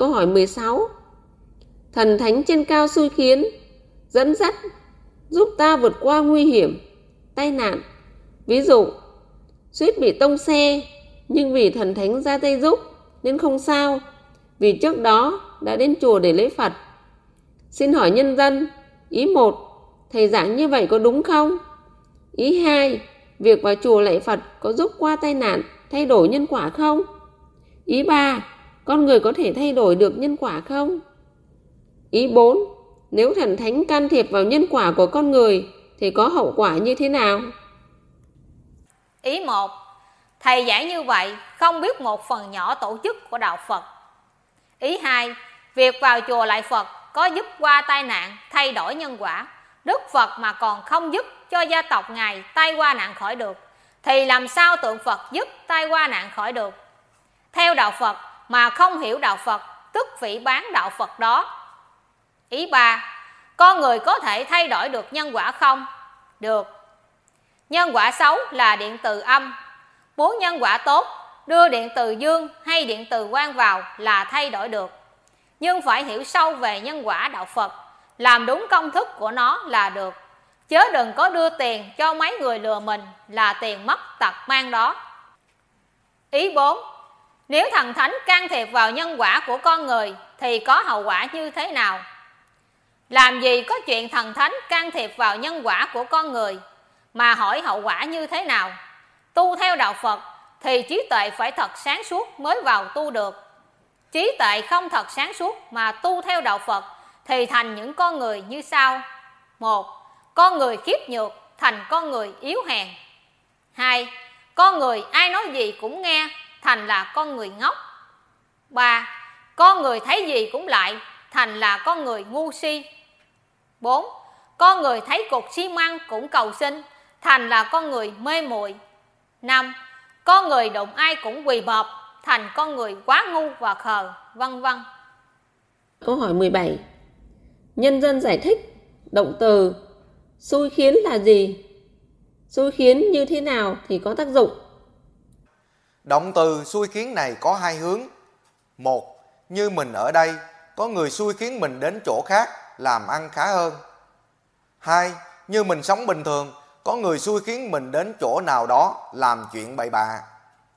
câu hỏi 16. Thần thánh trên cao xui khiến, dẫn dắt, giúp ta vượt qua nguy hiểm, tai nạn. Ví dụ, suýt bị tông xe, nhưng vì thần thánh ra tay giúp nên không sao, vì trước đó đã đến chùa để lễ Phật. Xin hỏi nhân dân, ý 1, thầy giảng như vậy có đúng không? Ý 2, việc vào chùa lạy Phật có giúp qua tai nạn, thay đổi nhân quả không? Ý 3, con người có thể thay đổi được nhân quả không? Ý 4, nếu thần thánh can thiệp vào nhân quả của con người thì có hậu quả như thế nào? Ý 1. Thầy giảng như vậy không biết một phần nhỏ tổ chức của đạo Phật. Ý 2. Việc vào chùa lại Phật có giúp qua tai nạn, thay đổi nhân quả. Đức Phật mà còn không giúp cho gia tộc Ngài tai qua nạn khỏi được, thì làm sao tượng Phật giúp tai qua nạn khỏi được? Theo đạo Phật mà không hiểu đạo Phật, tức vị bán đạo Phật đó. Ý ba, con người có thể thay đổi được nhân quả không? Được. Nhân quả xấu là điện từ âm. Muốn nhân quả tốt, đưa điện từ dương hay điện từ quang vào là thay đổi được. Nhưng phải hiểu sâu về nhân quả đạo Phật, làm đúng công thức của nó là được. Chớ đừng có đưa tiền cho mấy người lừa mình là tiền mất tật mang đó. Ý 4. Nếu thần thánh can thiệp vào nhân quả của con người, thì có hậu quả như thế nào? Làm gì có chuyện thần thánh can thiệp vào nhân quả của con người, mà hỏi hậu quả như thế nào? Tu theo đạo Phật, thì trí tuệ phải thật sáng suốt mới vào tu được. Trí tuệ không thật sáng suốt mà tu theo đạo Phật, thì thành những con người như sau. một, Con người khiếp nhược thành con người yếu hèn. hai, Con người ai nói gì cũng nghe thành là con người ngốc. ba Con người thấy gì cũng lại thành là con người ngu si. 4. Con người thấy cục xi măng cũng cầu xin, thành là con người mê muội. 5. Con người đụng ai cũng quỳ bọp, thành con người quá ngu và khờ, vân vân. Câu hỏi 17. Nhân dân giải thích động từ xui khiến là gì? Xui khiến như thế nào thì có tác dụng? Động từ xui khiến này có hai hướng. Một, như mình ở đây, có người xui khiến mình đến chỗ khác làm ăn khá hơn. Hai, như mình sống bình thường, có người xui khiến mình đến chỗ nào đó làm chuyện bậy bạ.